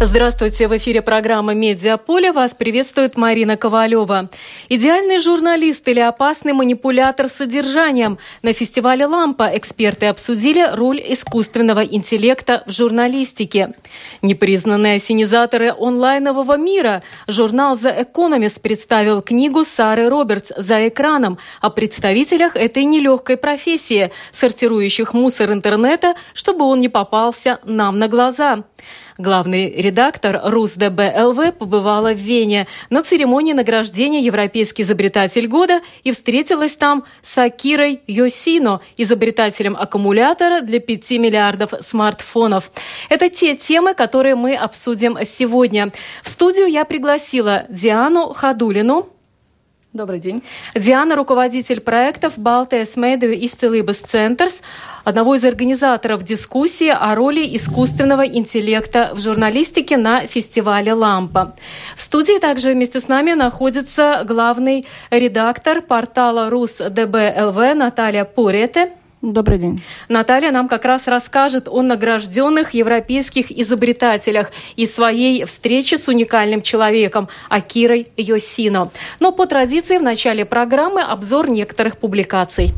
Здравствуйте, в эфире программа «Медиаполе». Вас приветствует Марина Ковалева. Идеальный журналист или опасный манипулятор содержанием? На фестивале «Лампа» эксперты обсудили роль искусственного интеллекта в журналистике. Непризнанные осенизаторы онлайнового мира. Журнал «The Economist» представил книгу Сары Робертс «За экраном» о представителях этой нелегкой профессии, сортирующих мусор интернета, чтобы он не попался нам на глаза. Главный редактор РусДБ ЛВ побывала в Вене на церемонии награждения «Европейский изобретатель года» и встретилась там с Акирой Йосино, изобретателем аккумулятора для 5 миллиардов смартфонов. Это те темы, которые мы обсудим сегодня. В студию я пригласила Диану Хадулину, Добрый день. Диана – руководитель проектов «Baltijas Mediju izcilības centrs», одного из организаторов дискуссии о роли искусственного интеллекта в журналистике на фестивале «Лампа». В студии также вместе с нами находится главный редактор портала Rus.DB.LV Наталья Пурете. Добрый день. Наталья нам как раз расскажет о награжденных европейских изобретателях и своей встрече с уникальным человеком Акирой Йосино. Но по традиции в начале программы обзор некоторых публикаций.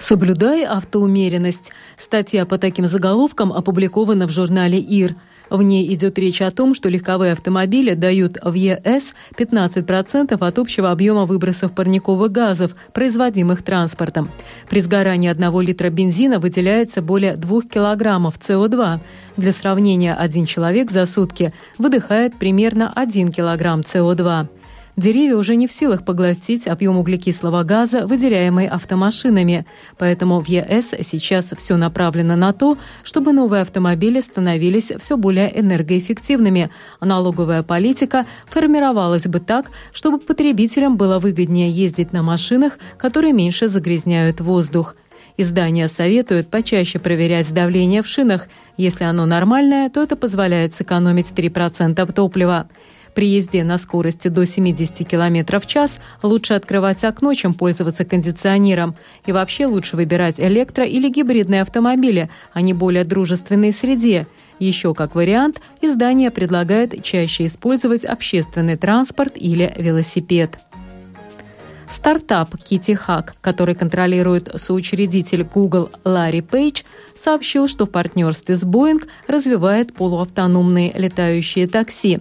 Соблюдай автоумеренность. Статья по таким заголовкам опубликована в журнале ИР – в ней идет речь о том, что легковые автомобили дают в ЕС 15% от общего объема выбросов парниковых газов, производимых транспортом. При сгорании одного литра бензина выделяется более 2 килограммов СО2. Для сравнения, один человек за сутки выдыхает примерно 1 килограмм СО2. Деревья уже не в силах поглотить объем углекислого газа, выделяемый автомашинами. Поэтому в ЕС сейчас все направлено на то, чтобы новые автомобили становились все более энергоэффективными, а налоговая политика формировалась бы так, чтобы потребителям было выгоднее ездить на машинах, которые меньше загрязняют воздух. Издания советуют почаще проверять давление в шинах. Если оно нормальное, то это позволяет сэкономить 3% топлива. При езде на скорости до 70 км в час лучше открывать окно, чем пользоваться кондиционером. И вообще лучше выбирать электро- или гибридные автомобили, а не более дружественной среде. Еще как вариант, издание предлагает чаще использовать общественный транспорт или велосипед. Стартап Kitty Hack, который контролирует соучредитель Google Ларри Пейдж, сообщил, что в партнерстве с Boeing развивает полуавтономные летающие такси.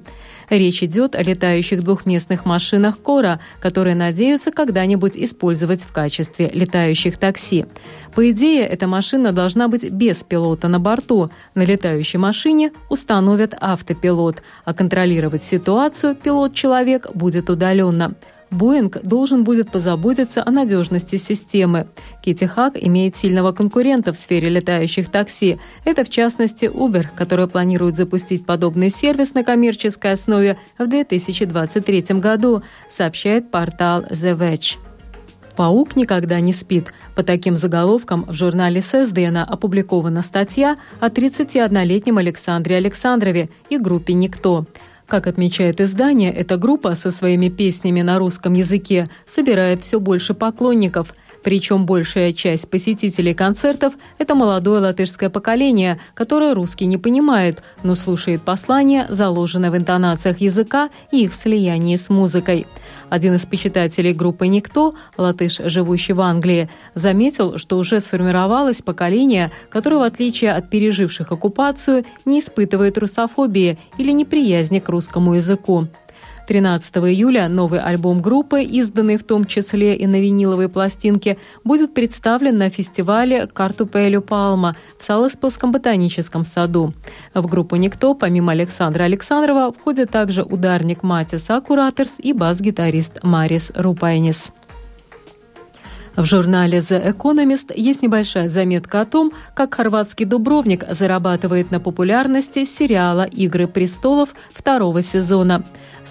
Речь идет о летающих двухместных машинах Кора, которые надеются когда-нибудь использовать в качестве летающих такси. По идее, эта машина должна быть без пилота на борту. На летающей машине установят автопилот, а контролировать ситуацию пилот-человек будет удаленно. Боинг должен будет позаботиться о надежности системы. Кити Хак имеет сильного конкурента в сфере летающих такси. Это, в частности, Uber, который планирует запустить подобный сервис на коммерческой основе в 2023 году, сообщает портал The Wedge. Паук никогда не спит. По таким заголовкам в журнале ССДН опубликована статья о 31-летнем Александре Александрове и группе «Никто». Как отмечает издание, эта группа со своими песнями на русском языке собирает все больше поклонников. Причем большая часть посетителей концертов – это молодое латышское поколение, которое русский не понимает, но слушает послания, заложенные в интонациях языка и их слиянии с музыкой. Один из почитателей группы «Никто», латыш, живущий в Англии, заметил, что уже сформировалось поколение, которое, в отличие от переживших оккупацию, не испытывает русофобии или неприязни к русскому языку. 13 июля новый альбом группы, изданный в том числе и на виниловой пластинке, будет представлен на фестивале «Картупелю Палма» в Салыспилском ботаническом саду. В группу «Никто» помимо Александра Александрова входят также ударник Матис Акураторс и бас-гитарист Марис Рупайнис. В журнале The Economist есть небольшая заметка о том, как хорватский Дубровник зарабатывает на популярности сериала «Игры престолов» второго сезона.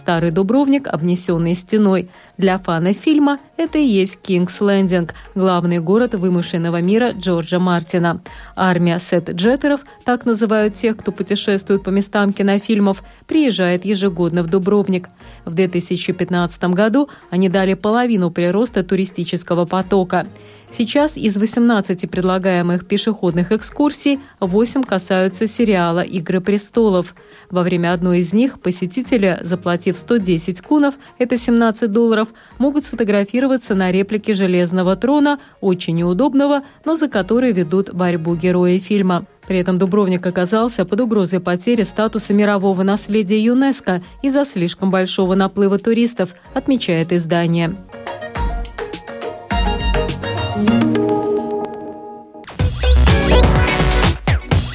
Старый Дубровник, обнесенный стеной. Для фана фильма это и есть Кингс Лендинг, главный город вымышленного мира Джорджа Мартина. Армия сет-джеттеров, так называют тех, кто путешествует по местам кинофильмов, приезжает ежегодно в Дубровник. В 2015 году они дали половину прироста туристического потока. Сейчас из 18 предлагаемых пешеходных экскурсий 8 касаются сериала «Игры престолов». Во время одной из них посетители, заплатив 110 кунов, это 17 долларов, могут сфотографироваться на реплике «Железного трона», очень неудобного, но за который ведут борьбу герои фильма. При этом Дубровник оказался под угрозой потери статуса мирового наследия ЮНЕСКО из-за слишком большого наплыва туристов, отмечает издание.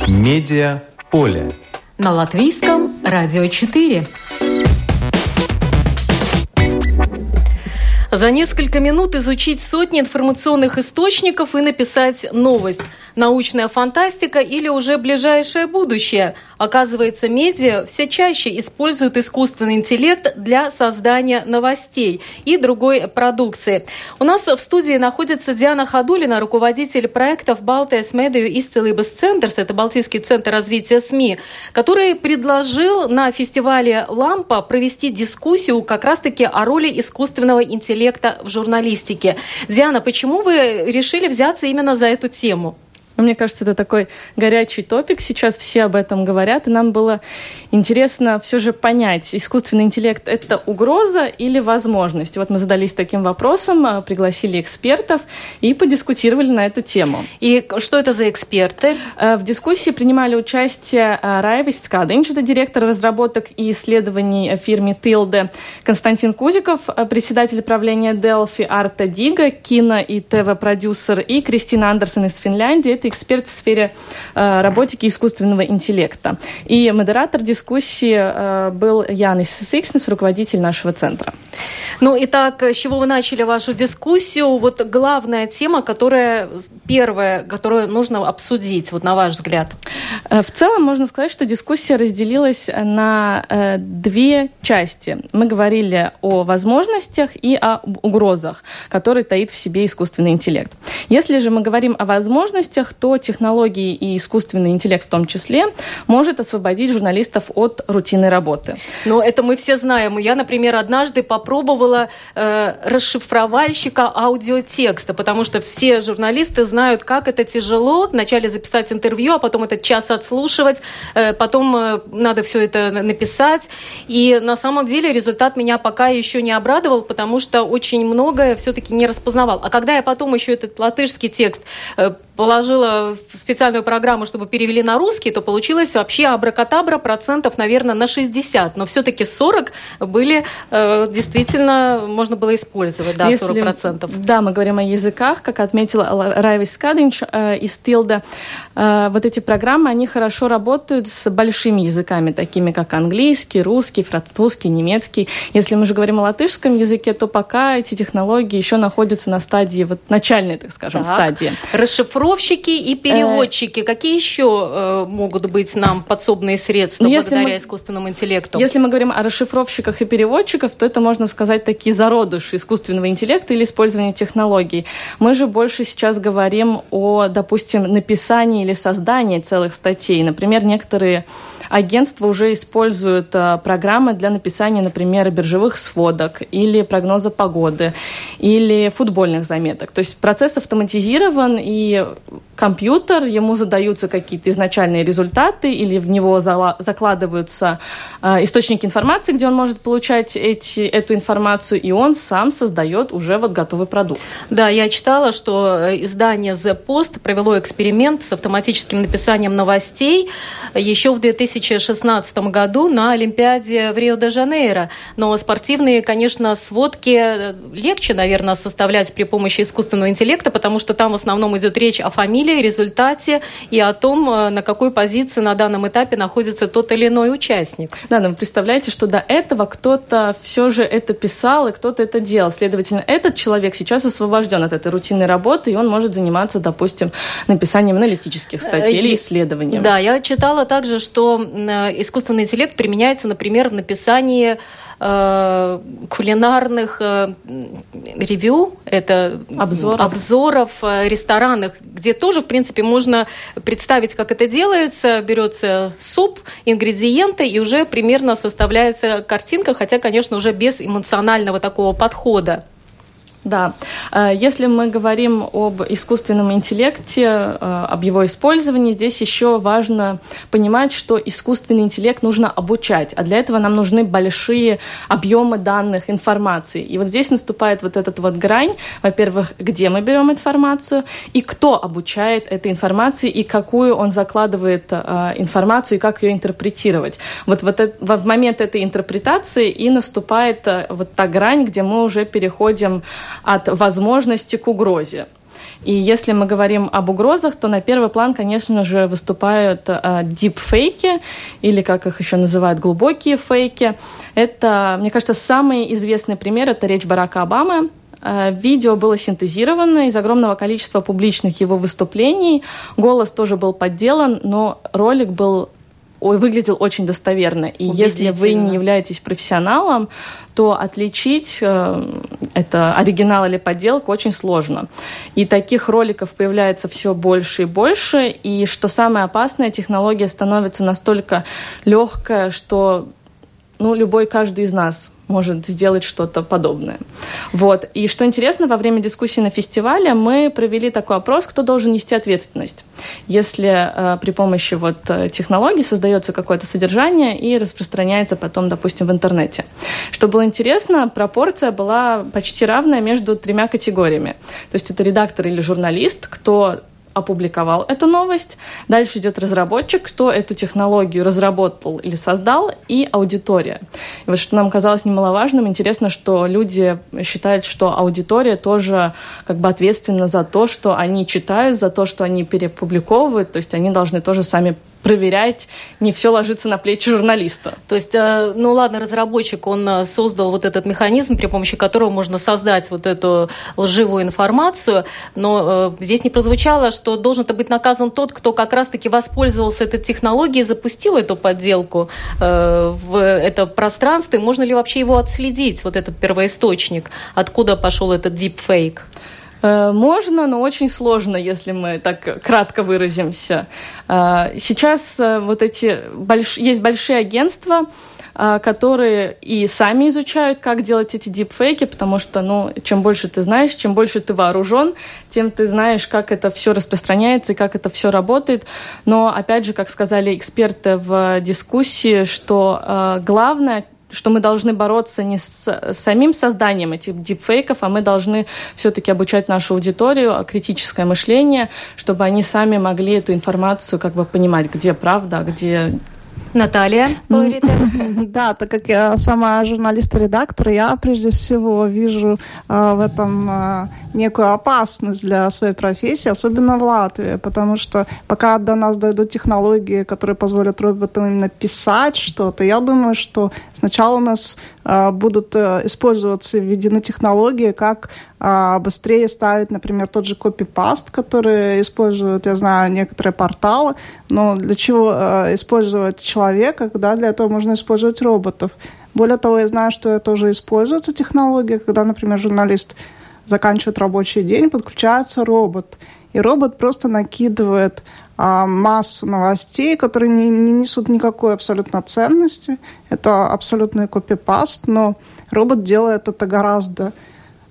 Медиа поле. На латвийском радио 4. За несколько минут изучить сотни информационных источников и написать новость. Научная фантастика или уже ближайшее будущее – Оказывается, медиа все чаще используют искусственный интеллект для создания новостей и другой продукции. У нас в студии находится Диана Ходулина, руководитель проектов «Балтес Медиа Исцелибас Центрс», это Балтийский центр развития СМИ, который предложил на фестивале «Лампа» провести дискуссию как раз-таки о роли искусственного интеллекта в журналистике. Диана, почему вы решили взяться именно за эту тему? Мне кажется, это такой горячий топик. Сейчас все об этом говорят, и нам было интересно все же понять, искусственный интеллект – это угроза или возможность? Вот мы задались таким вопросом, а, пригласили экспертов и подискутировали на эту тему. И что это за эксперты? Э, в дискуссии принимали участие а, Райвис Скаденч, это директор разработок и исследований фирме Тилде, Константин Кузиков, э, председатель правления Delphi, Арта Дига, кино и ТВ-продюсер, и Кристина Андерсон из Финляндии, это эксперт в сфере э, роботики и искусственного интеллекта. И модератор дискуссии э, был Янис Сикснес, руководитель нашего центра. Ну, итак, с чего вы начали вашу дискуссию? Вот главная тема, которая первая, которую нужно обсудить, вот на ваш взгляд. Э, в целом можно сказать, что дискуссия разделилась на две части. Мы говорили о возможностях и о угрозах, которые таит в себе искусственный интеллект. Если же мы говорим о возможностях, то технологии и искусственный интеллект в том числе может освободить журналистов от рутинной работы. Но это мы все знаем. Я, например, однажды попробовала э, расшифровальщика аудиотекста, потому что все журналисты знают, как это тяжело вначале записать интервью, а потом этот час отслушивать, э, потом э, надо все это написать. И на самом деле результат меня пока еще не обрадовал, потому что очень многое все-таки не распознавал. А когда я потом еще этот латышский текст э, положила в специальную программу, чтобы перевели на русский, то получилось вообще абракатабра процентов, наверное, на 60. Но все-таки 40 были э, действительно, можно было использовать, да, Если, 40 процентов. Да, мы говорим о языках, как отметила Райвис Скадинч э, из Тилда. Э, вот эти программы, они хорошо работают с большими языками, такими как английский, русский, французский, немецкий. Если мы же говорим о латышском языке, то пока эти технологии еще находятся на стадии, вот начальной, так скажем, так. стадии. Расшифровка расшифровщики и переводчики. Э, Какие еще э, могут быть нам подсобные средства ну, благодаря мы, искусственному интеллекту? Если мы говорим о расшифровщиках и переводчиках, то это можно сказать такие зародыши искусственного интеллекта или использования технологий. Мы же больше сейчас говорим о, допустим, написании или создании целых статей. Например, некоторые агентства уже используют э, программы для написания, например, биржевых сводок или прогноза погоды или футбольных заметок. То есть процесс автоматизирован, и компьютер, ему задаются какие-то изначальные результаты или в него закладываются э, источники информации, где он может получать эти, эту информацию, и он сам создает уже вот готовый продукт. Да, я читала, что э, издание The Post провело эксперимент с автоматическим написанием новостей еще в 2016 году на Олимпиаде в Рио-де-Жанейро. Но спортивные, конечно, сводки э, легче, наверное, составлять при помощи искусственного интеллекта, потому что там в основном идет речь о фамилии, результате и о том, э, на какой позиции на данном этапе находится тот или иной участник. Да, но вы представляете, что до этого кто-то все же это писал и кто-то это делал. Следовательно, этот человек сейчас освобожден от этой рутинной работы, и он может заниматься, допустим, написанием аналитических статей или исследованием. Да, я читала также, что э, искусственный интеллект применяется, например, в написании э, кулинарных э, ревью, это обзоров, обзоров э, ресторанах, где тоже, в принципе, можно представить, как это делается. Берется суп, ингредиенты, и уже примерно составляется картинка, хотя, конечно, уже без эмоционального такого подхода. Да. Э, если мы говорим об искусственном интеллекте, э, об его использовании, здесь еще важно понимать, что искусственный интеллект нужно обучать, а для этого нам нужны большие объемы данных, информации. И вот здесь наступает вот этот вот грань, во-первых, где мы берем информацию, и кто обучает этой информации, и какую он закладывает э, информацию, и как ее интерпретировать. Вот в, это, в момент этой интерпретации и наступает вот та грань, где мы уже переходим от возможности к угрозе. И если мы говорим об угрозах, то на первый план, конечно же, выступают э, дипфейки, или как их еще называют, глубокие фейки. Это, мне кажется, самый известный пример – это речь Барака Обамы, э, Видео было синтезировано из огромного количества публичных его выступлений. Голос тоже был подделан, но ролик был выглядел очень достоверно. И если вы не являетесь профессионалом, то отличить э, это оригинал или подделку очень сложно. И таких роликов появляется все больше и больше. И что самое опасное, технология становится настолько легкая, что ну, любой каждый из нас может сделать что-то подобное. Вот. И что интересно, во время дискуссии на фестивале мы провели такой опрос, кто должен нести ответственность, если э, при помощи вот э, технологий создается какое-то содержание и распространяется потом, допустим, в интернете. Что было интересно, пропорция была почти равная между тремя категориями. То есть это редактор или журналист, кто опубликовал эту новость. Дальше идет разработчик, кто эту технологию разработал или создал, и аудитория. И вот что нам казалось немаловажным, интересно, что люди считают, что аудитория тоже как бы ответственна за то, что они читают, за то, что они перепубликовывают, то есть они должны тоже сами проверять, не все ложится на плечи журналиста. То есть, э, ну ладно, разработчик, он э, создал вот этот механизм, при помощи которого можно создать вот эту лживую информацию, но э, здесь не прозвучало, что должен-то быть наказан тот, кто как раз-таки воспользовался этой технологией, запустил эту подделку в это пространство, и можно ли вообще его отследить, вот этот первоисточник, откуда пошел этот deepfake? Э, можно, но очень сложно, если мы так кратко выразимся. Э, сейчас э, вот эти больш... есть большие агентства, которые и сами изучают, как делать эти дипфейки, потому что, ну, чем больше ты знаешь, чем больше ты вооружен, тем ты знаешь, как это все распространяется и как это все работает. Но, опять же, как сказали эксперты в дискуссии, что главное, что мы должны бороться не с самим созданием этих дипфейков, а мы должны все-таки обучать нашу аудиторию, а критическое мышление, чтобы они сами могли эту информацию как бы понимать, где правда, а где Наталья говорит. Да, так как я сама журналист-редактор, я прежде всего вижу а, в этом а, некую опасность для своей профессии, особенно в Латвии, потому что пока до нас дойдут технологии, которые позволят роботам именно писать что-то, я думаю, что сначала у нас а, будут а, использоваться введены технологии, как быстрее ставить, например, тот же копипаст, который используют, я знаю, некоторые порталы, но для чего а, использовать человека, когда для этого можно использовать роботов. Более того, я знаю, что это уже используется технология, когда, например, журналист заканчивает рабочий день, подключается робот. И робот просто накидывает а, массу новостей, которые не, не несут никакой абсолютно ценности. Это абсолютный копипаст, но робот делает это гораздо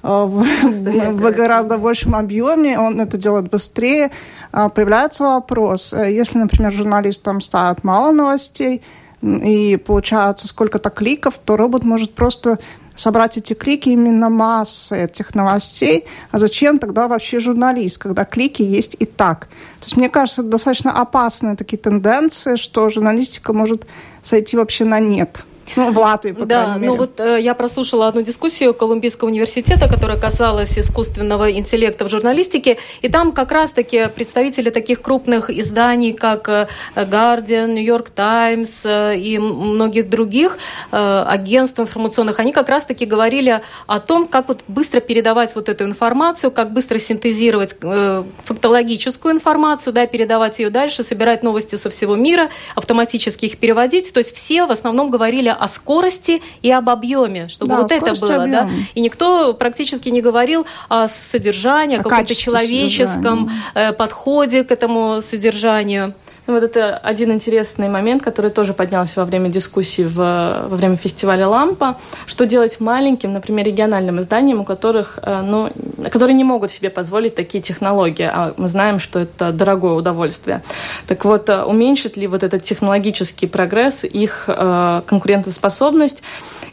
в, в гораздо большем объеме, он это делает быстрее. А, появляется вопрос, э, если, например, журналист там ставит мало новостей, и получается сколько-то кликов, то робот может просто собрать эти клики именно массы этих новостей. А зачем тогда вообще журналист, когда клики есть и так? То есть мне кажется, это достаточно опасные такие тенденции, что журналистика может сойти вообще на нет. Ну, в Латвии, по Да, ну вот э, я прослушала одну дискуссию Колумбийского университета, которая касалась искусственного интеллекта в журналистике, и там как раз-таки представители таких крупных изданий, как э, Guardian, New York Times э, и многих других э, агентств информационных, они как раз-таки говорили о том, как вот быстро передавать вот эту информацию, как быстро синтезировать э, фактологическую информацию, да, передавать ее дальше, собирать новости со всего мира, автоматически их переводить. То есть все в основном говорили о скорости и об объеме, чтобы да, вот это было, да. И никто практически не говорил о содержании, о, о каком-то человеческом э, подходе к этому содержанию. Ну, вот это один интересный момент, который тоже поднялся во время дискуссии в, во время фестиваля «Лампа». Что делать маленьким, например, региональным изданиям, у которых, э, ну, которые не могут себе позволить такие технологии, а мы знаем, что это дорогое удовольствие. Так вот, э, уменьшит ли вот этот технологический прогресс их э, конкурентоспособность?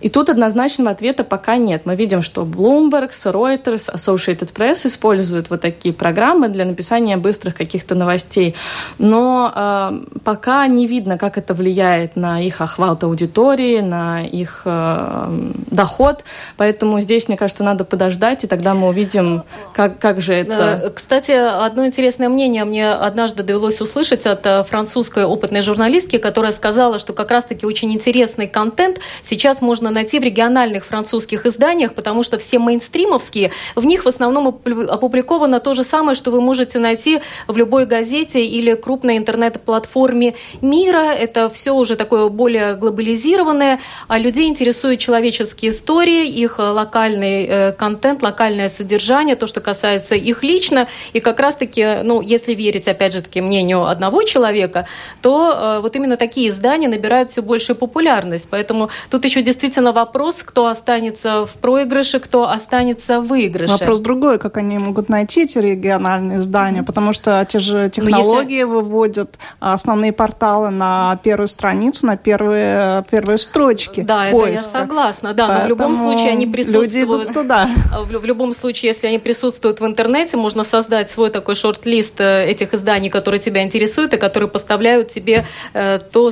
И тут однозначного ответа пока нет. Мы видим, что Bloomberg, Reuters, Associated Press используют вот такие программы для написания быстрых каких-то новостей. Но э, пока не видно, как это влияет на их охват аудитории, на их э, доход. Поэтому здесь, мне кажется, надо подождать, и тогда мы увидим, как, как же это... Э, кстати, одно интересное мнение мне однажды довелось услышать от э, французской опытной журналистки, которая сказала, что как раз-таки очень интересный контент сейчас можно найти в региональных французских изданиях, потому что все мейнстримовские, в них в основном опубликовано то же самое, что вы можете найти в любой газете или крупной интернет-платформе мира. Это все уже такое более глобализированное, а людей интересуют человеческие истории, их локальный э, контент, локальное содержание, то, что касается их лично. И как раз-таки, ну, если верить, опять же таки, мнению одного человека, то э, вот именно такие издания набирают все большую популярность. Поэтому тут еще действительно вопрос, кто останется в проигрыше, кто останется в выигрыше. Вопрос другой, как они могут найти эти региональные издания, потому что те же технологии если... выводят основные порталы на первую страницу, на первые, первые строчки. Да, поиска. это я согласна, да, Поэтому но в любом случае они присутствуют. Люди идут туда. В, в любом случае, если они присутствуют в интернете, можно создать свой такой шорт-лист э, этих изданий, которые тебя интересуют и которые поставляют тебе э, то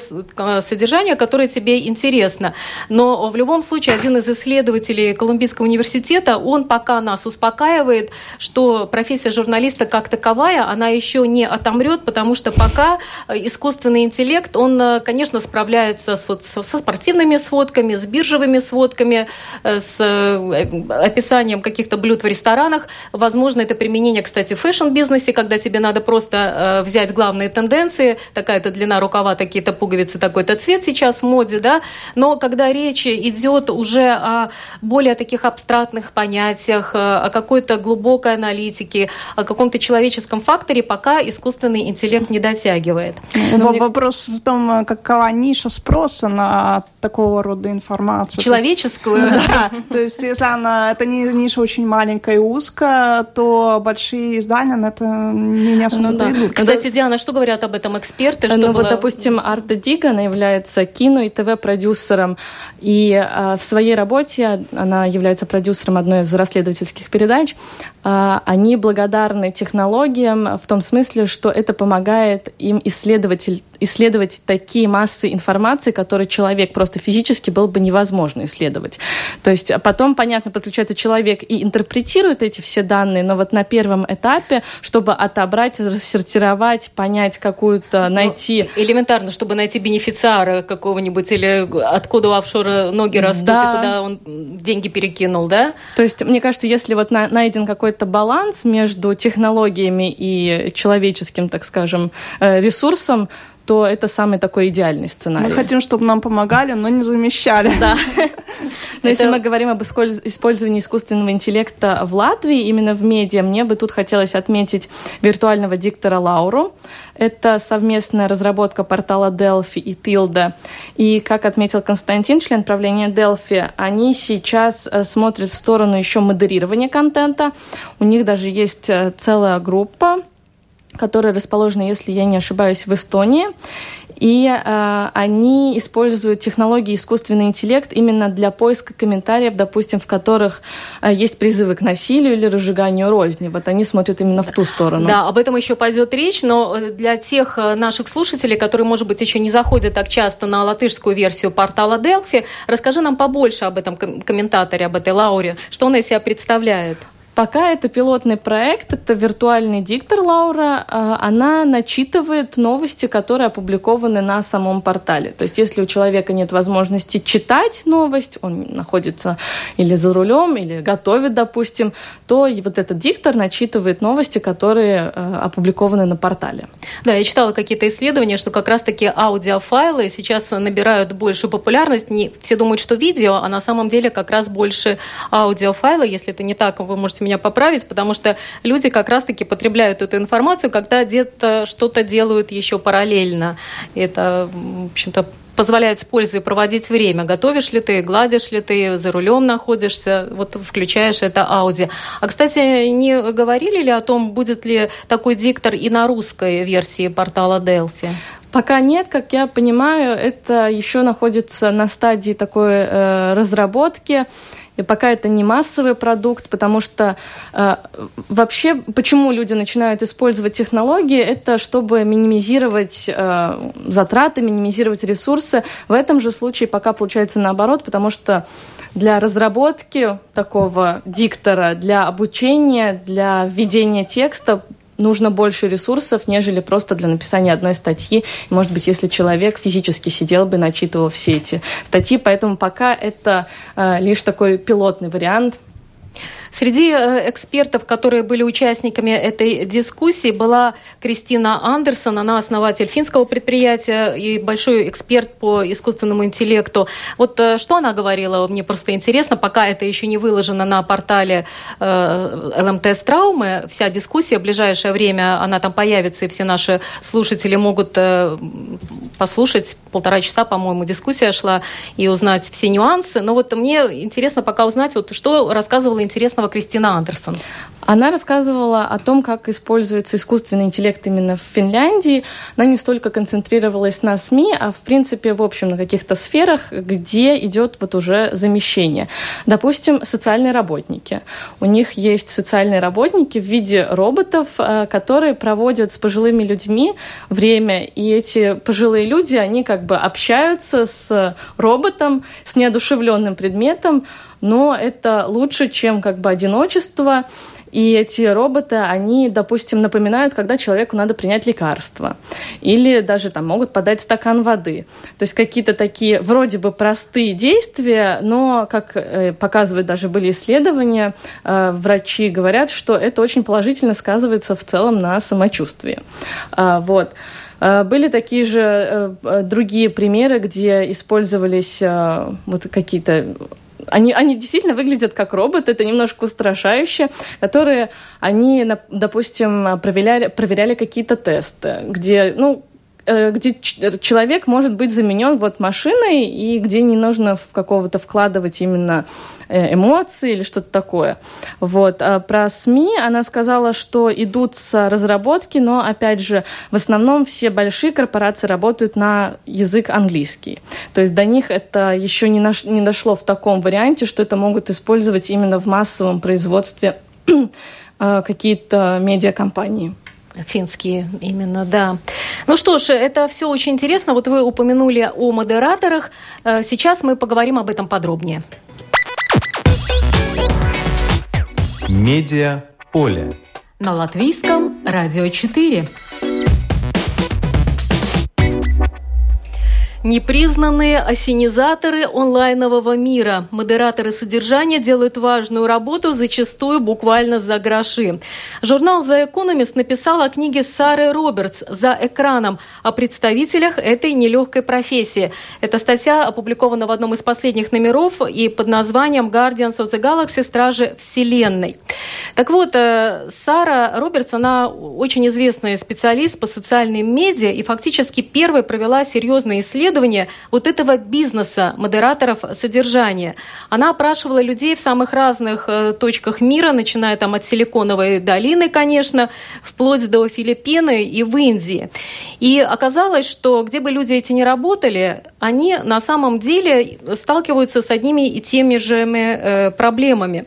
содержание, которое тебе интересно. Но в любом случае, один из исследователей Колумбийского университета, он пока нас успокаивает, что профессия журналиста как таковая, она еще не отомрет, потому что пока искусственный интеллект, он, э, конечно, справляется с, вот, со спортивными сводками, с биржевыми сводками, э, с э, описанием каких-то блюд в ресторанах. Возможно, это применение, кстати, в fashion -бизнесе, когда тебе надо просто взять главные тенденции, такая-то длина рукава, такие-то пуговицы, такой-то цвет сейчас в моде, да, но когда речь идет уже о более таких абстрактных понятиях, о какой-то глубокой аналитике, о каком-то человеческом факторе, пока искусственный интеллект не дотягивает. Но Вопрос мне... в том, какова ниша спроса на такого рода информацию. Человеческую? Да, то есть если она, это не ниша очень маленькая и узкая, то большие издания на это не, не особо ну, да. идут. Кстати, Диана, что говорят об этом эксперты? Что ну вот, допустим, Арта Диган является кино и ТВ-продюсером, и а, в своей работе она является продюсером одной из расследовательских передач. А, они благодарны технологиям в том смысле, что это помогает им исследовать, исследовать такие массы информации, которые человек просто физически был бы невозможно исследовать. То есть а потом, понятно, подключается человек и интерпретирует эти все данные, но вот на первом этапе, чтобы отобрать, рассортировать, понять какую-то, ну, найти... Ну, элементарно, чтобы найти бенефициара какого-нибудь или откуда у офшора ноги растут да. и куда он деньги перекинул, да? То есть, мне кажется, если вот на, найден какой-то баланс между технологиями и человеческим, так скажем, ресурсом, то это самый такой идеальный сценарий. Мы хотим, чтобы нам помогали, но не замещали. Да. Но если мы говорим об использовании искусственного интеллекта в Латвии, именно в медиа, мне бы тут хотелось отметить виртуального диктора Лауру. Это совместная разработка портала Delphi и Tilda. И, как отметил Константин, член правления Delphi, они сейчас э, смотрят в сторону еще модерирования контента. У них даже есть э, целая группа, которая расположена, если я не ошибаюсь, в Эстонии. И э, они используют технологии искусственный интеллект именно для поиска комментариев, допустим, в которых э, есть призывы к насилию или разжиганию розни. Вот они смотрят именно в ту сторону. Да, об этом еще пойдет речь, но э, для тех э, наших слушателей, которые, может быть, еще не заходят так часто на латышскую версию портала Delphi, расскажи нам побольше об этом комментаторе, об этой Лауре, что он из себя представляет. Пока это пилотный проект, это виртуальный диктор Лаура. А, она начитывает новости, которые опубликованы на самом портале. То есть, если у человека нет возможности читать новость, он находится или за рулем, или готовит, допустим, то вот этот диктор начитывает новости, которые э, опубликованы на портале. Да, я читала какие-то исследования, что как раз-таки аудиофайлы сейчас набирают большую популярность. Не все думают, что видео, а на самом деле как раз больше аудиофайлы. Если это не так, вы можете меня поправить, потому что люди как раз-таки потребляют эту информацию, когда где-то что-то делают еще параллельно. Это, в общем-то, позволяет с пользой проводить время. Готовишь ли ты, гладишь ли ты, за рулем находишься, вот включаешь это аудио. А, кстати, не говорили ли о том, будет ли такой диктор и на русской версии портала Delphi? Пока нет, как я понимаю, это еще находится на стадии такой э, разработки. И пока это не массовый продукт, потому что э, вообще, почему люди начинают использовать технологии, это чтобы минимизировать э, затраты, минимизировать ресурсы. В этом же случае пока получается наоборот, потому что для разработки такого диктора, для обучения, для введения текста нужно больше ресурсов, нежели просто для написания одной статьи. Может быть, если человек физически сидел бы, начитывал все эти статьи. Поэтому пока это э, лишь такой пилотный вариант – Среди э, экспертов, которые были участниками этой дискуссии, была Кристина Андерсон, она основатель финского предприятия и большой эксперт по искусственному интеллекту. Вот э, что она говорила, мне просто интересно, пока это еще не выложено на портале э, ЛМТ Траумы, вся дискуссия в ближайшее время, она там появится, и все наши слушатели могут послушать. Полтора часа, по-моему, дискуссия шла, и узнать все нюансы. Но вот мне интересно пока узнать, вот что рассказывала интересного рассказывала Кристина Андерсон. Она рассказывала о том, как используется искусственный интеллект именно в Финляндии. Она не столько концентрировалась на СМИ, а в принципе, в общем, на каких-то сферах, где идет вот уже замещение. Допустим, социальные работники. У них есть социальные работники в виде роботов, э, которые проводят с пожилыми людьми время, и эти пожилые люди, они как бы общаются с роботом, с неодушевленным предметом, но это лучше, чем как бы одиночество. И эти роботы, они, допустим, напоминают, когда человеку надо принять лекарство. Или даже там могут подать стакан воды. То есть какие-то такие вроде бы простые действия, но, как э, показывают даже были исследования, э, врачи говорят, что это очень положительно сказывается в целом на самочувствии. А, вот. Э, были такие же другие примеры, где использовались вот какие-то они, они действительно выглядят как роботы, это немножко устрашающе, которые они, допустим, проверяли, проверяли какие-то тесты, где, ну, где человек может быть заменен вот машиной и где не нужно в какого-то вкладывать именно э, эмоции или что-то такое. Вот. А про СМИ она сказала, что идут с разработки, но, опять же, в основном все большие корпорации работают на язык английский. То есть до них это еще не, наш, не дошло в таком варианте, что это могут использовать именно в массовом производстве э, какие-то медиакомпании. Финские, именно, да. Ну что ж, это все очень интересно. Вот вы упомянули о модераторах. Э, сейчас мы поговорим об этом подробнее. Медиа поле. На латвийском радио 4. Непризнанные осенизаторы онлайнового мира. Модераторы содержания делают важную работу, зачастую буквально за гроши. Журнал The Economist написал о книге Сары Робертс «За экраном» о представителях этой нелегкой профессии. Эта статья опубликована в одном из последних номеров и под названием «Guardians of the Galaxy. Стражи Вселенной». Так вот, э, Сара Робертс, она очень известный специалист по социальным медиа и фактически первой провела серьезные исследования исследование вот этого бизнеса модераторов содержания. Она опрашивала людей в самых разных э, точках мира, начиная там от Силиконовой долины, конечно, вплоть до Филиппины и в Индии. И оказалось, что где бы люди эти не работали, они на самом деле сталкиваются с одними и теми же э, проблемами.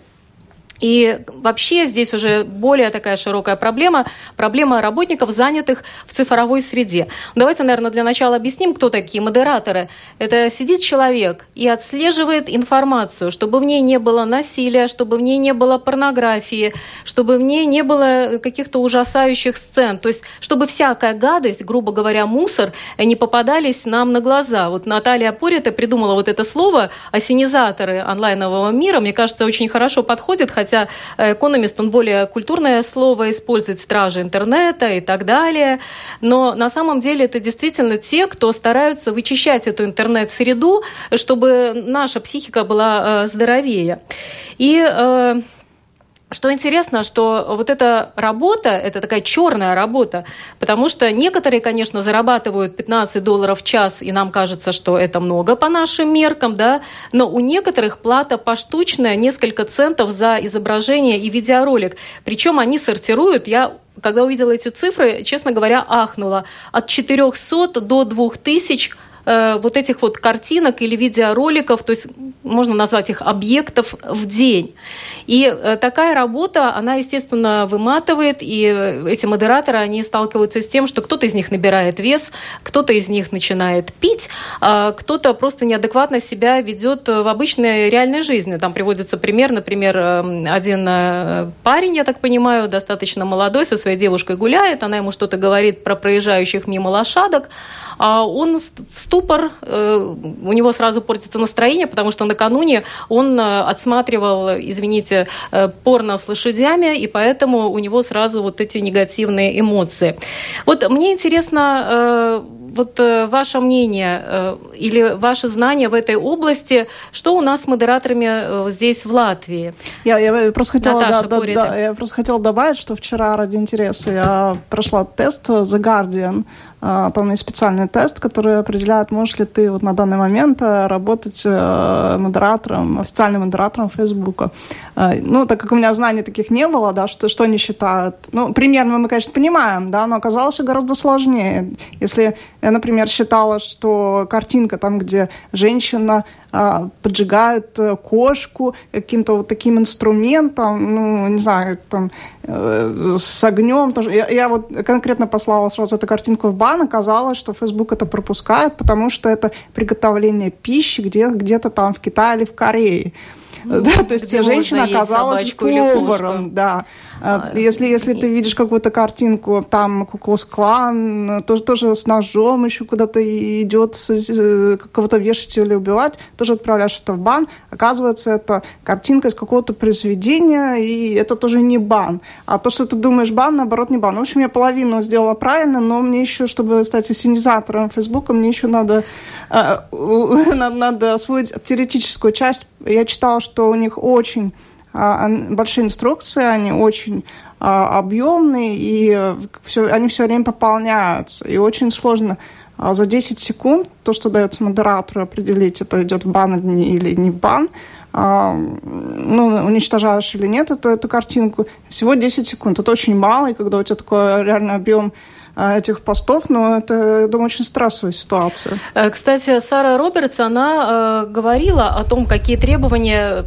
И вообще здесь уже более такая широкая проблема, проблема работников, занятых в цифровой среде. Давайте, наверное, для начала объясним, кто такие модераторы. Это сидит человек и отслеживает информацию, чтобы в ней не было насилия, чтобы в ней не было порнографии, чтобы в ней не было каких-то ужасающих сцен. То есть, чтобы всякая гадость, грубо говоря, мусор, не попадались нам на глаза. Вот Наталья Порита придумала вот это слово «осенизаторы онлайнового мира». Мне кажется, очень хорошо подходит, хотя хотя экономист, он более культурное слово использует, стражи интернета и так далее. Но на самом деле это действительно те, кто стараются вычищать эту интернет-среду, чтобы наша психика была э, здоровее. И э, что интересно, что вот эта работа, это такая черная работа, потому что некоторые, конечно, зарабатывают 15 долларов в час, и нам кажется, что это много по нашим меркам, да, но у некоторых плата поштучная, несколько центов за изображение и видеоролик. Причем они сортируют, я когда увидела эти цифры, честно говоря, ахнула, от 400 до 2000 Э, вот этих вот картинок или видеороликов, то есть можно назвать их объектов в день. И э, такая работа, она, естественно, выматывает, и э, эти модераторы, они сталкиваются с тем, что кто-то из них набирает вес, кто-то из них начинает пить, а кто-то просто неадекватно себя ведет в обычной реальной жизни. Там приводится пример, например, один парень, я так понимаю, достаточно молодой, со своей девушкой гуляет, она ему что-то говорит про проезжающих мимо лошадок, он в ступор, э, у него сразу портится настроение, потому что накануне он э, отсматривал, извините, э, порно с лошадями, и поэтому у него сразу вот эти негативные эмоции. Вот мне интересно, вот ваше мнение или ваше знание в этой области, что у нас с модераторами здесь в Латвии? Я, я просто хотела, Наташа, да, да, да, я просто хотела добавить, что вчера ради интереса я прошла тест The Guardian а, там есть специальный тест, который определяет, можешь ли ты вот на данный момент э, работать э, модератором, официальным модератором Фейсбука. Э, ну, так как у меня знаний таких не было, да, что, что они считают. Ну, примерно мы, конечно, понимаем, да, но оказалось, что гораздо сложнее. Если я, например, считала, что картинка там, где женщина а, поджигает кошку каким-то вот таким инструментом, ну, не знаю, там, э, с огнем. Тоже. Я, я вот конкретно послала сразу эту картинку в бан, оказалось, что Facebook это пропускает, потому что это приготовление пищи где, где-то там в Китае или в Корее. Ну, да, то есть женщина оказалась поваром, да. А, если, если ты видишь какую-то картинку, там Куклус Клан, тоже, тоже с ножом еще куда-то идет, э, кого-то вешать или убивать, тоже отправляешь это в бан. Оказывается, это картинка из какого-то произведения, и это тоже не бан. А то, что ты думаешь бан, наоборот, не бан. В общем, я половину сделала правильно, но мне еще, чтобы стать ассенизатором Фейсбука, мне еще надо, э, надо, освоить теоретическую часть. Я читала, что у них очень а, большие инструкции, они очень а, объемные, и э, все, они все время пополняются. И очень сложно а, за 10 секунд то, что дается модератору, определить, это идет в бан или не в бан, ну, уничтожаешь или нет эту, эту картинку. Всего 10 секунд. Это очень мало, и когда у тебя такой реальный объем этих постов, но это, я думаю, очень стрессовая ситуация. Э, кстати, Сара Робертс, она э, говорила о том, какие требования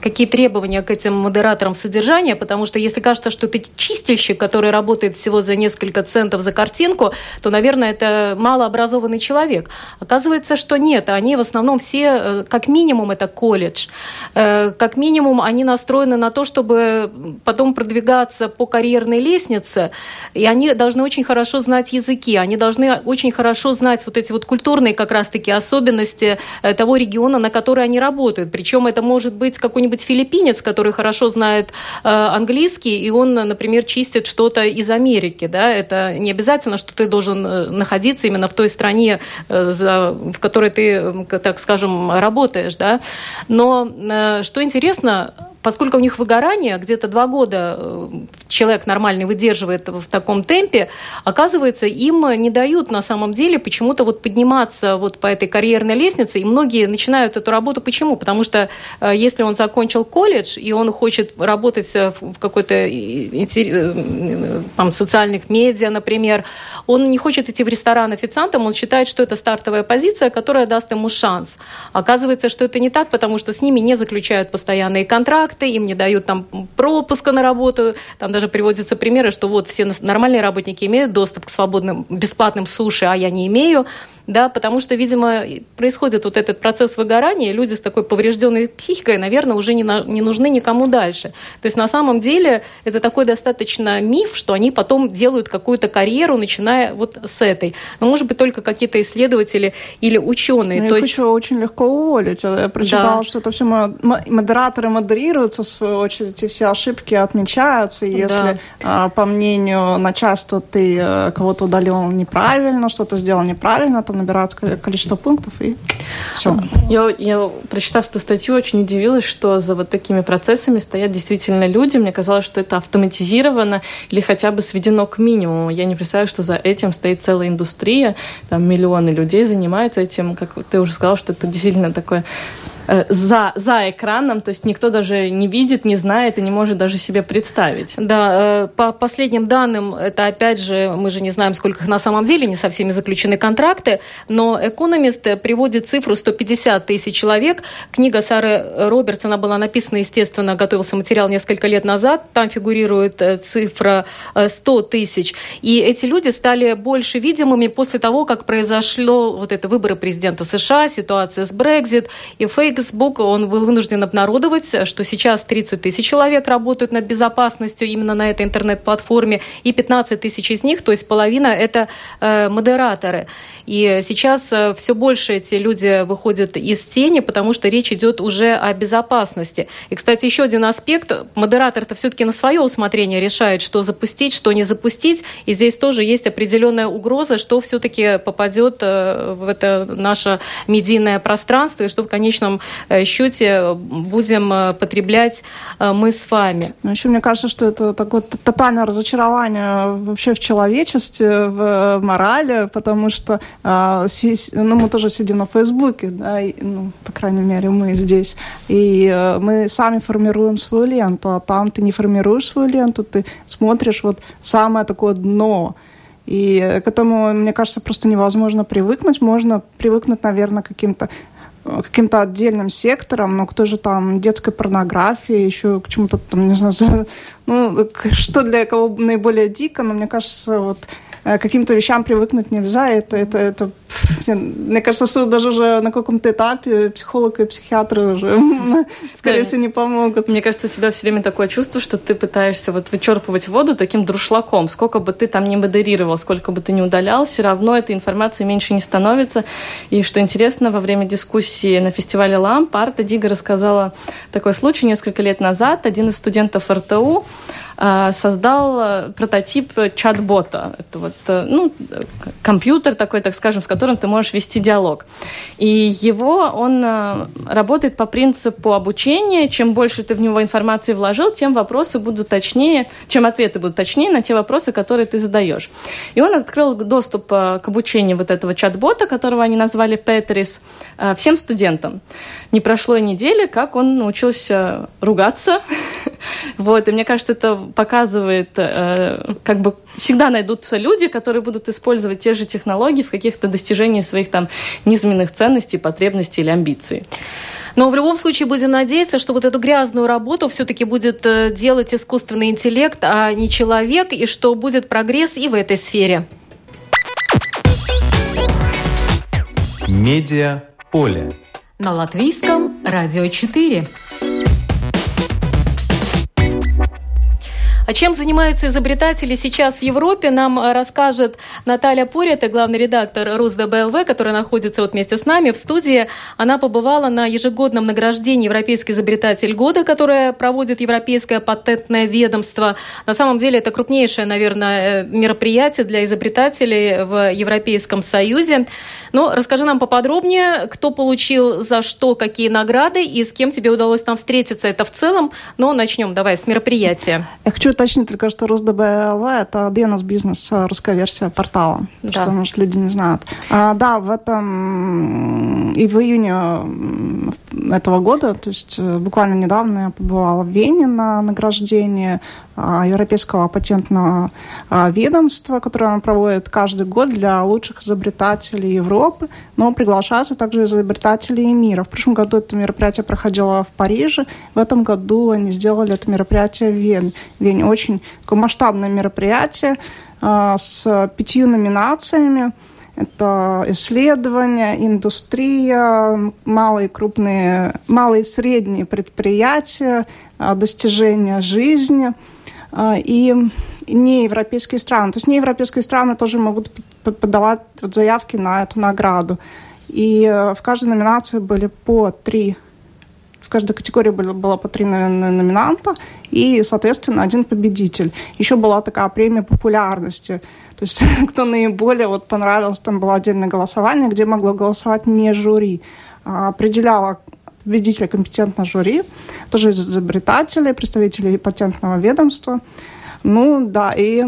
какие требования к этим модераторам содержания, потому что если кажется, что это чистильщик, который работает всего за несколько центов за картинку, то, наверное, это малообразованный человек. Оказывается, что нет, они в основном все, э, как минимум, это колледж. Э, как минимум, они настроены на то, чтобы потом продвигаться по карьерной лестнице, и они должны очень хорошо знать языки, они должны очень хорошо знать вот эти вот культурные как раз-таки особенности э, того региона, на который они работают. Причем это может быть какой какой-нибудь филиппинец, который хорошо знает э, английский, и он, например, чистит что-то из Америки. Да? Это не обязательно, что ты должен э, находиться именно в той стране, э, за, в которой ты, так скажем, работаешь. Да? Но э, что интересно, поскольку у них выгорание, где-то два года э, человек нормальный выдерживает в таком темпе, оказывается, им не дают на самом деле почему-то вот подниматься вот по этой карьерной лестнице, и многие начинают эту работу. Почему? Потому что э, если он закончил колледж, и он хочет работать в какой-то там, социальных медиа, например, он не хочет идти в ресторан официантом, он считает, что это стартовая позиция, которая даст ему шанс. Оказывается, что это не так, потому что с ними не заключают постоянные контракты, им не дают там пропуска на работу. Там даже приводятся примеры, что вот все нормальные работники имеют доступ к свободным, бесплатным суши, а я не имею да, потому что, видимо, происходит вот этот процесс выгорания, люди с такой поврежденной психикой, наверное, уже не, на, не нужны никому дальше. То есть на самом деле это такой достаточно миф, что они потом делают какую-то карьеру, начиная вот с этой. Но, может быть, только какие-то исследователи или ученые. Но То их есть... еще очень легко уволить. Я прочитала, да. что это все модераторы модерируются, в свою очередь, и все ошибки отмечаются. И если, да. по мнению начальства, ты э, кого-то удалил неправильно, что-то сделал неправильно, то там набирается количество пунктов, и все. Я, я, прочитав эту статью, очень удивилась, что за вот такими процессами стоят действительно люди. Мне казалось, что это автоматизировано или хотя бы сведено к минимуму. Я не представляю, что за этим стоит целая индустрия, там миллионы людей занимаются этим, как ты уже сказал, что это действительно такое за, за экраном, то есть никто даже не видит, не знает и не может даже себе представить. Да, э, по последним данным, это опять же, мы же не знаем, сколько их на самом деле, не со всеми заключены контракты, но экономист приводит цифру 150 тысяч человек. Книга Сары Робертс, она была написана, естественно, готовился материал несколько лет назад, там фигурирует э, цифра 100 тысяч. И эти люди стали больше видимыми после того, как произошло вот это выборы президента США, ситуация с Брекзит и фейк Facebook, он был вынужден обнародовать, что сейчас 30 тысяч человек работают над безопасностью именно на этой интернет-платформе, и 15 тысяч из них, то есть половина, это э, модераторы. И сейчас э, все больше эти люди выходят из тени, потому что речь идет уже о безопасности. И, кстати, еще один аспект. Модератор-то все-таки на свое усмотрение решает, что запустить, что не запустить. И здесь тоже есть определенная угроза, что все-таки попадет э, в это наше медийное пространство, и что в конечном счете будем потреблять мы с вами. Ну, еще мне кажется, что это такое тотальное разочарование вообще в человечестве, в морали, потому что а, ну, мы тоже сидим на Фейсбуке, да, и, ну, по крайней мере, мы здесь, и э, мы сами формируем свою ленту, а там ты не формируешь свою ленту, ты смотришь вот самое такое дно, и к этому, мне кажется, просто невозможно привыкнуть. Можно привыкнуть, наверное, каким-то каким-то отдельным сектором, но кто же там детской порнографии, еще к чему-то там, не знаю, за, ну, что для кого наиболее дико, но мне кажется, вот Э, каким-то вещам привыкнуть нельзя. Это, это, это мне кажется, что даже уже на каком-то этапе психолог и психиатры уже, скорее всего, не помогут. Мне кажется, у тебя все время такое чувство, что ты пытаешься вот вычерпывать воду таким друшлаком. Сколько бы ты там не модерировал, сколько бы ты не удалял, все равно этой информации меньше не становится. И что интересно, во время дискуссии на фестивале ЛАМП Арта Дига рассказала такой случай несколько лет назад. Один из студентов РТУ а, создал э, прототип чат-бота. Это вот, э, ну, компьютер такой, так скажем, с которым ты можешь вести диалог. И его, он э, работает по принципу обучения. Чем больше ты в него информации вложил, тем вопросы будут точнее, чем ответы будут точнее на те вопросы, которые ты задаешь. И он открыл доступ к обучению вот этого чат-бота, которого они назвали Петрис, всем студентам. Не прошло и недели, как он научился ругаться. Вот, и мне кажется, это показывает, э, как бы всегда найдутся люди, которые будут использовать те же технологии в каких-то достижениях своих там низменных ценностей, потребностей или амбиций. Но в любом случае будем надеяться, что вот эту грязную работу все-таки будет э, делать искусственный интеллект, а не человек, и что будет прогресс и в этой сфере. Медиа поле. На латвийском радио 4. А чем занимаются изобретатели сейчас в Европе, нам э, расскажет Наталья Порета, главный редактор РусДБЛВ, которая находится вот вместе с нами в студии. Она побывала на ежегодном награждении «Европейский изобретатель года», которое проводит Европейское патентное ведомство. На самом деле это крупнейшее, наверное, э, мероприятие для изобретателей в Европейском Союзе. Но ну, расскажи нам поподробнее, кто получил за что какие награды и с кем тебе удалось там встретиться. Это в целом. Но начнем давай с мероприятия. Я хочу уточнить только, что РусДБЛВ – это DNS бизнес, русская версия портала, да. что, может, люди не знают. А, да, в этом и в июне этого года, то есть э, буквально недавно я побывала в Вене на награждении а, Европейского патентного а, ведомства, которое он проводит каждый год для лучших изобретателей Европы, но приглашаются также изобретатели мира. В прошлом году это мероприятие проходило в Париже, в этом году они сделали это мероприятие в Вене. Вене очень такое масштабное мероприятие а, с пятью номинациями. Это исследования, индустрия, малые, крупные, малые и средние предприятия, достижения жизни – а, и неевропейские страны. То есть неевропейские страны тоже могут подавать заявки на эту награду. И э, в каждой номинации были по три в каждой категории было, было по три номинанта и, соответственно, один победитель. Еще была такая премия популярности. То есть кто наиболее вот понравился, там было отдельное голосование, где могло голосовать не жюри. А определяла победителя компетентного жюри, тоже из изобретателей, представителей патентного ведомства. Ну да, и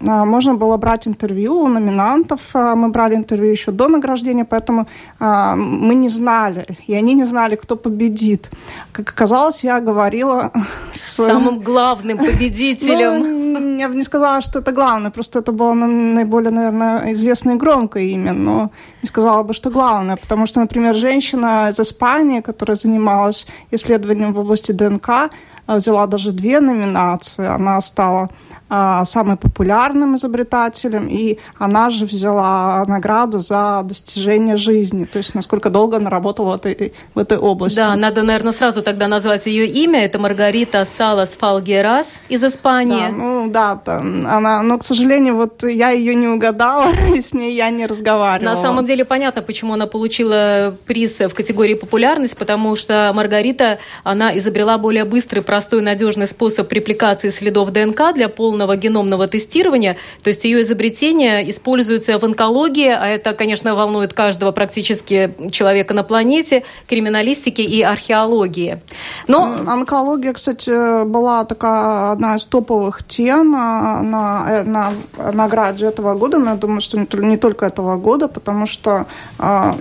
можно было брать интервью у номинантов. А, мы брали интервью еще до награждения, поэтому а, мы не знали, и они не знали, кто победит. Как оказалось, я говорила с... Самым главным победителем. Ну, я бы не сказала, что это главное, просто это было наиболее, наверное, известное и громкое имя, но не сказала бы, что главное, потому что, например, женщина из Испании, которая занималась исследованием в области ДНК, взяла даже две номинации. Она стала а, самым популярным изобретателем, и она же взяла награду за достижение жизни, то есть насколько долго она работала в этой, в этой области. Да, надо, наверное, сразу тогда назвать ее имя. Это Маргарита Салас Фалгерас из Испании. Да, ну да, там, она, но, к сожалению, вот я ее не угадала, и с ней я не разговаривала. На самом деле понятно, почему она получила приз в категории популярность, потому что Маргарита, она изобрела более быстрый, простой, надежный способ репликации следов ДНК для полного полного геномного тестирования. То есть ее изобретение используется в онкологии, а это, конечно, волнует каждого практически человека на планете, криминалистике и археологии. Но... Онкология, кстати, была такая одна из топовых тем а, на, э, на награде этого года, но я думаю, что не только этого года, потому что а,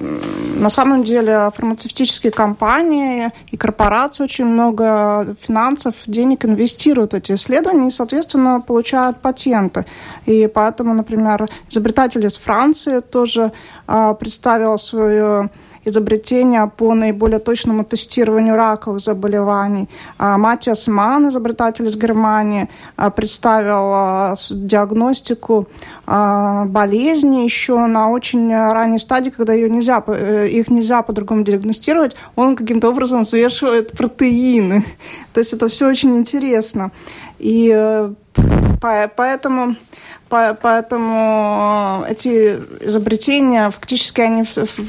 на самом деле фармацевтические компании и корпорации очень много финансов, денег инвестируют в эти исследования, и, соответственно, получают патенты. И поэтому, например, изобретатель из Франции тоже а, представил свое изобретение по наиболее точному тестированию раковых заболеваний. А, Матиас Ман, изобретатель из Германии, а, представил а, диагностику болезни еще на очень ранней стадии, когда ее нельзя, э, их нельзя по-другому диагностировать, он каким-то образом взвешивает протеины. То есть это все очень интересно. И э, Поэтому, поэтому эти изобретения, фактически, они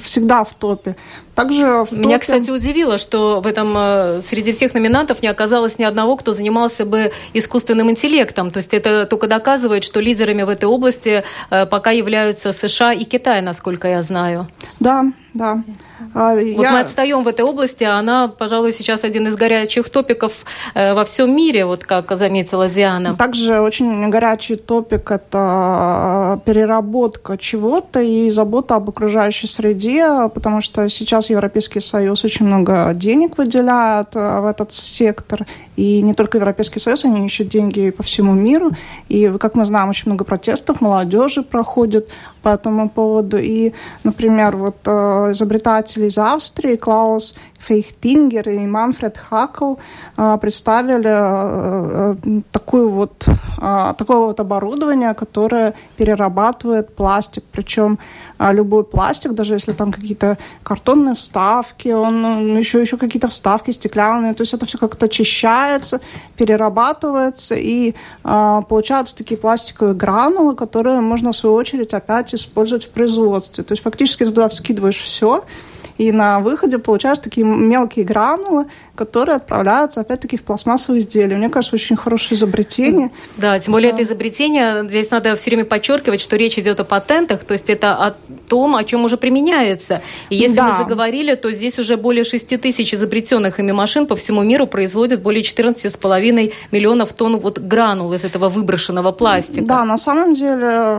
всегда в топе. Также в топе... Меня, кстати, удивило, что в этом э, среди всех номинантов не оказалось ни одного, кто занимался бы искусственным интеллектом. То есть это только доказывает, что лидерами в этой области э, пока являются США и Китай, насколько я знаю. Да, да. А, вот я... мы отстаем в этой области, а она, пожалуй, сейчас один из горячих топиков э, во всем мире, вот как заметила Диана. Также очень горячий топик – это переработка чего-то и забота об окружающей среде, потому что сейчас Европейский Союз очень много денег выделяет э, в этот сектор, и не только Европейский Союз, они ищут деньги по всему миру, и, как мы знаем, очень много протестов молодежи проходит по этому поводу. И, например, вот э, изобретатели из Австрии, Клаус Фейхтингер и Манфред Хакл э, представили э, такую вот, такое вот оборудование, которое перерабатывает пластик. Причем любой пластик, даже если там какие-то картонные вставки, он еще, еще какие-то вставки стеклянные, то есть это все как-то очищается, перерабатывается, и получаются такие пластиковые гранулы, которые можно в свою очередь опять использовать в производстве. То есть фактически туда вскидываешь все, и на выходе получаешь такие мелкие гранулы, которые отправляются, опять-таки, в пластмассовые изделия. Мне кажется, очень хорошее изобретение. Да, тем более да. это изобретение, здесь надо все время подчеркивать, что речь идет о патентах, то есть это о том, о чем уже применяется. И если да. мы заговорили, то здесь уже более 6 тысяч изобретенных ими машин по всему миру производят более 14,5 миллионов тонн вот гранул из этого выброшенного пластика. Да, на самом деле,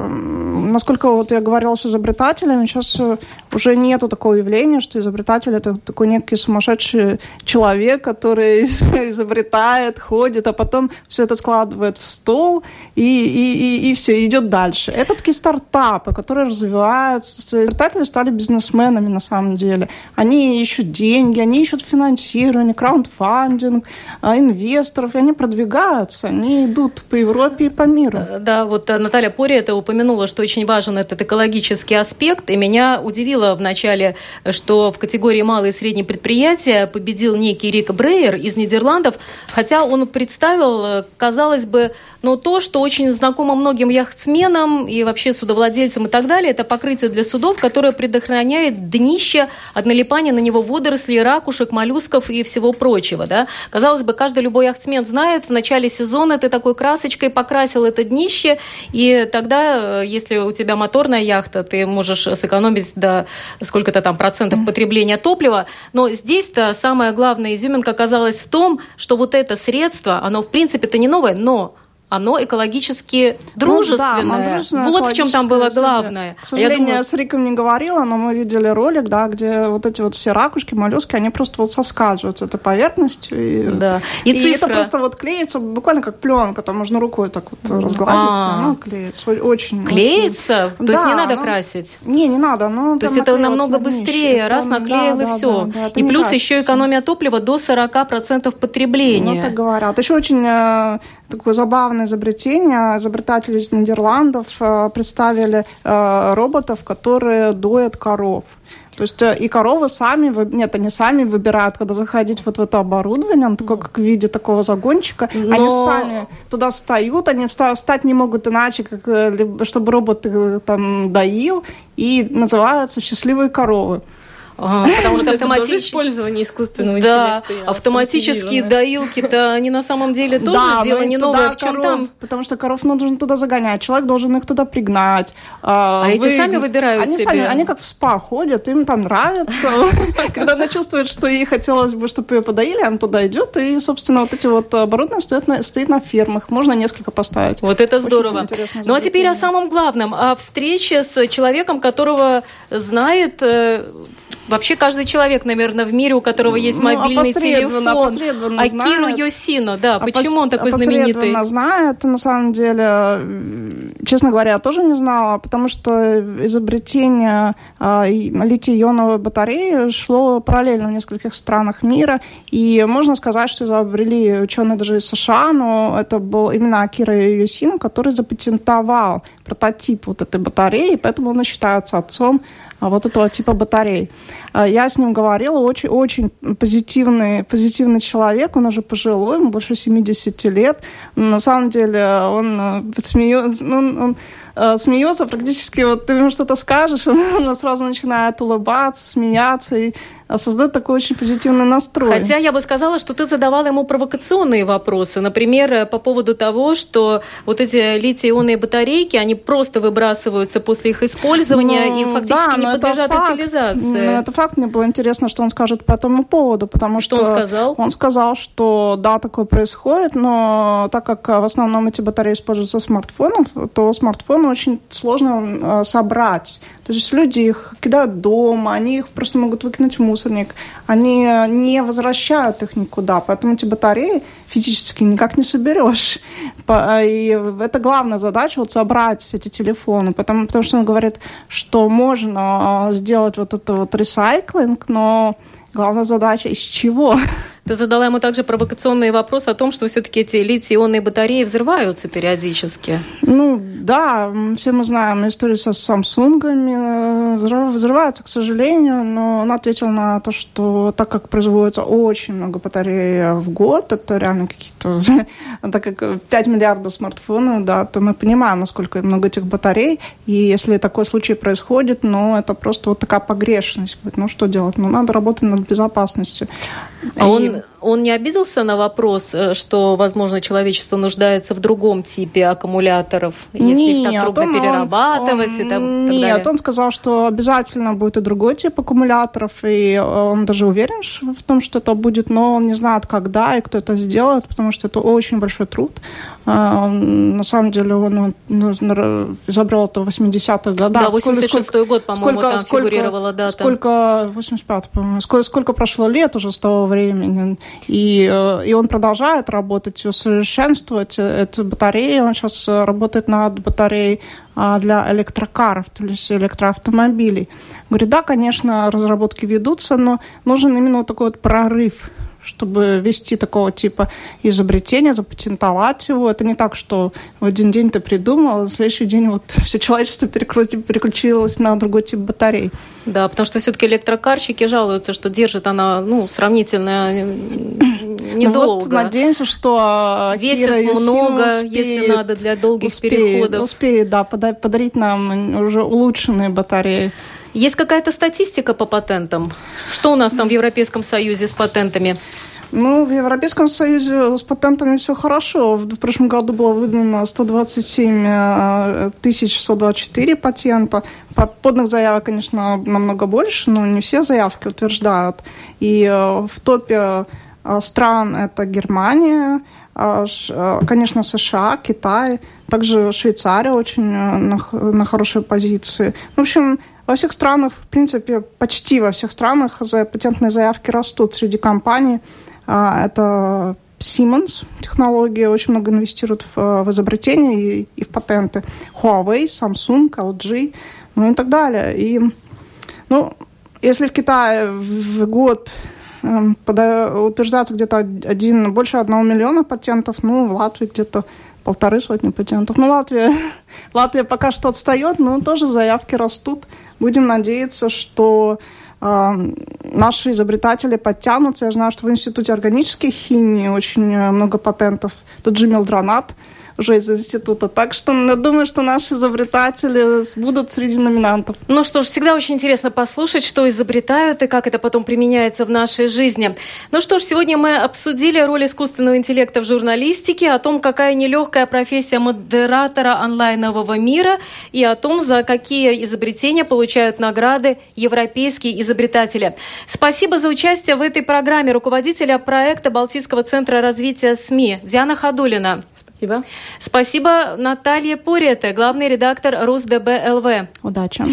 насколько вот я говорила с изобретателями, сейчас э, уже нету такого явления, что изобретатель это такой некий сумасшедший человек, который изобретает, ходит, а потом все это складывает в стол и, и, и, и все, идет дальше. Это такие стартапы, которые развиваются. Изобретатели стали бизнесменами на самом деле. Они ищут деньги, они ищут финансирование, краундфандинг, а, инвесторов, и они продвигаются, они идут по Европе и по миру. Э, да, вот э, Наталья Пори это упомянула, что очень важен этот экологический аспект, и меня удивило вначале, что в категории малые и средние предприятия победил некий Рик Брейер из Нидерландов, хотя он представил, э, казалось бы, но то, что очень знакомо многим яхтсменам и вообще судовладельцам и так далее, это покрытие для судов, которое предохраняет днище от налипания на него водорослей, ракушек, моллюсков и всего прочего. Да? Казалось бы, каждый любой яхтсмен знает, в начале сезона ты такой красочкой покрасил это днище, и тогда, э, если у тебя моторная яхта, ты можешь сэкономить до сколько-то там процентов потребления топлива. Но здесь-то самая главная изюминка оказалась в том, что вот это средство, оно в принципе-то не новое, но оно экологически дружественное. Ну, да, вот в чем там было главное. К сожалению, я, думаю... я с Риком не говорила, но мы видели ролик, да, где вот эти вот все ракушки, моллюски, они просто вот соскальзывают с этой поверхностью. И, да. и, и цифра... это просто вот клеится буквально как пленка, там можно рукой так вот разгладить, а оно клеится. Очень, клеится? Очень... То есть не надо красить? Не, не надо. Ну, То есть это намного быстрее, раз наклеил и все. и плюс еще экономия топлива до 40% потребления. Ну, так говорят. Еще очень э, такое забавное изобретение. Изобретатели из Нидерландов э, представили э, роботов, которые доят коров. То есть э, и коровы сами, нет, они сами выбирают, когда заходить вот в это оборудование, оно такое, как в виде такого загончика. Но... Они сами туда встают, они встать не могут иначе, как, чтобы робот там доил, и называются счастливые коровы. Потому что автоматически... использование искусственного да, интеллекта. автоматические доилки-то, они на самом деле тоже да, дело не новое. В чем там? Потому что коров нужно туда загонять, человек должен их туда пригнать. А, а эти сами выбирают они себе? Сами, они как в спа ходят, им там нравится. Когда она чувствует, что ей хотелось бы, чтобы ее подоили, она туда идет, и, собственно, вот эти вот оборудования стоят на, стоит на фермах. Можно несколько поставить. Вот это здорово. Ну а теперь о самом главном. О встрече с человеком, которого знает э, Вообще каждый человек, наверное, в мире, у которого есть ну, мобильный телефон. Опосредованно Акиру Йосино, да. Почему он такой знаменитый? знает, на самом деле, честно говоря, я тоже не знала, потому что изобретение э, литий-ионовой батареи шло параллельно в нескольких странах мира, и можно сказать, что изобрели ученые даже из США, но это был именно Акира Йосино, который запатентовал прототип вот этой батареи, поэтому он считается отцом а вот этого типа батарей. А, я с ним говорила, очень, очень позитивный, позитивный человек, он уже пожилой, ему больше 70 лет. На самом деле он э, смеется, ну, он, он э, смеется практически, вот ты ему что-то скажешь, он сразу начинает улыбаться, смеяться, и а создает такой очень позитивный настрой. Хотя я бы сказала, что ты задавала ему провокационные вопросы. Например, э, по поводу того, что вот эти литий-ионные батарейки, они просто выбрасываются после их использования ну, и фактически да, не подлежат факт, утилизации. Это факт. Мне было интересно, что он скажет по этому поводу, потому что... Что он сказал? Он сказал, что да, такое происходит, но так как в основном эти батареи используются в смартфонах, то смартфоны очень сложно э, собрать. То есть люди их кидают дома, они их просто могут выкинуть в мусорник, они не возвращают их никуда, поэтому эти батареи физически никак не соберешь. И это главная задача, вот собрать эти телефоны, потому, потому что он говорит, что можно сделать вот этот вот ресайклинг, но главная задача из чего? Ты задала ему также провокационный вопрос о том, что все-таки эти литий-ионные батареи взрываются периодически. Ну, да, все мы знаем историю со Самсунгами. Взрываются, к сожалению, но он ответил на то, что так как производится очень много батарей в год, это реально какие-то, так как 5 миллиардов смартфонов, да, то мы понимаем, насколько много этих батарей, и если такой случай происходит, ну, это просто вот такая погрешность. Ну, что делать? Ну, надо работать над безопасностью. А и... он Yeah. Он не обиделся на вопрос, э, что, возможно, человечество нуждается в другом типе аккумуляторов, если нет, их так трудно он, перерабатывать он, и так, Нет, далее? он сказал, что обязательно будет и другой тип аккумуляторов, и он даже уверен в том, что это будет, но он не знает, когда и кто это сделает, потому что это очень большой труд. А, на самом деле он изобрел это в 80-х годах. Да, 86-й год, по-моему, там сколько, фигурировала дата. Сколько, 85 по-моему, сколько, сколько прошло лет уже с того времени. И, э, и он продолжает работать, усовершенствовать эту батарею. Он сейчас работает над батареей а, для электрокаров, то есть электроавтомобилей. Говорит, да, конечно, разработки ведутся, но нужен именно вот такой вот прорыв чтобы вести такого типа изобретения, запатентовать его. Это не так, что в один день ты придумал, а в следующий день вот все человечество переключилось на другой тип батарей. Да, потому что все-таки электрокарщики жалуются, что держит она ну, сравнительно недолго. Ну, вот надеемся, что а, Весит Кира много, успеет, если надо, для долгих успеет, переходов. Успеет, да, подарить нам уже улучшенные батареи. Есть какая-то статистика по патентам? Что у нас там в Европейском Союзе с патентами? Ну, в Европейском Союзе с патентами все хорошо. В прошлом году было выдано 127 тысяч 124 патента. Подных заявок, конечно, намного больше, но не все заявки утверждают. И э, в топе э, стран это Германия, э, конечно, США, Китай, также Швейцария очень на, на хорошей позиции. В общем, во всех странах, в принципе, почти во всех странах патентные заявки растут среди компаний. А, это Siemens технология очень много инвестирует в, в изобретения и, и в патенты. Huawei, Samsung, LG, ну и так далее. И, ну, если в Китае в год эм, утверждается где-то один, больше одного миллиона патентов, ну, в Латвии где-то полторы сотни патентов. Ну, Латвия, Латвия пока что отстает, но тоже заявки растут. Будем надеяться, что э, наши изобретатели подтянутся. Я знаю, что в Институте органической химии очень э, много патентов. Тут же мелдронат – уже из института. Так что я думаю, что наши изобретатели будут среди номинантов. Ну что ж, всегда очень интересно послушать, что изобретают и как это потом применяется в нашей жизни. Ну что ж, сегодня мы обсудили роль искусственного интеллекта в журналистике, о том, какая нелегкая профессия модератора онлайнового мира и о том, за какие изобретения получают награды европейские изобретатели. Спасибо за участие в этой программе руководителя проекта Балтийского центра развития СМИ Диана Ходулина. Спасибо. Спасибо Наталье Порете, главный редактор РусДБ ЛВ. Удачи.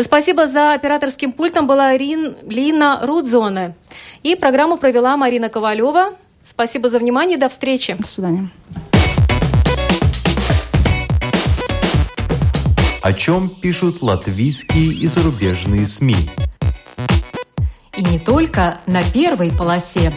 Спасибо за операторским пультом была Рин, Лина Рудзоне. И программу провела Марина Ковалева. Спасибо за внимание. До встречи. До свидания. О чем пишут латвийские и зарубежные СМИ? И не только на первой полосе.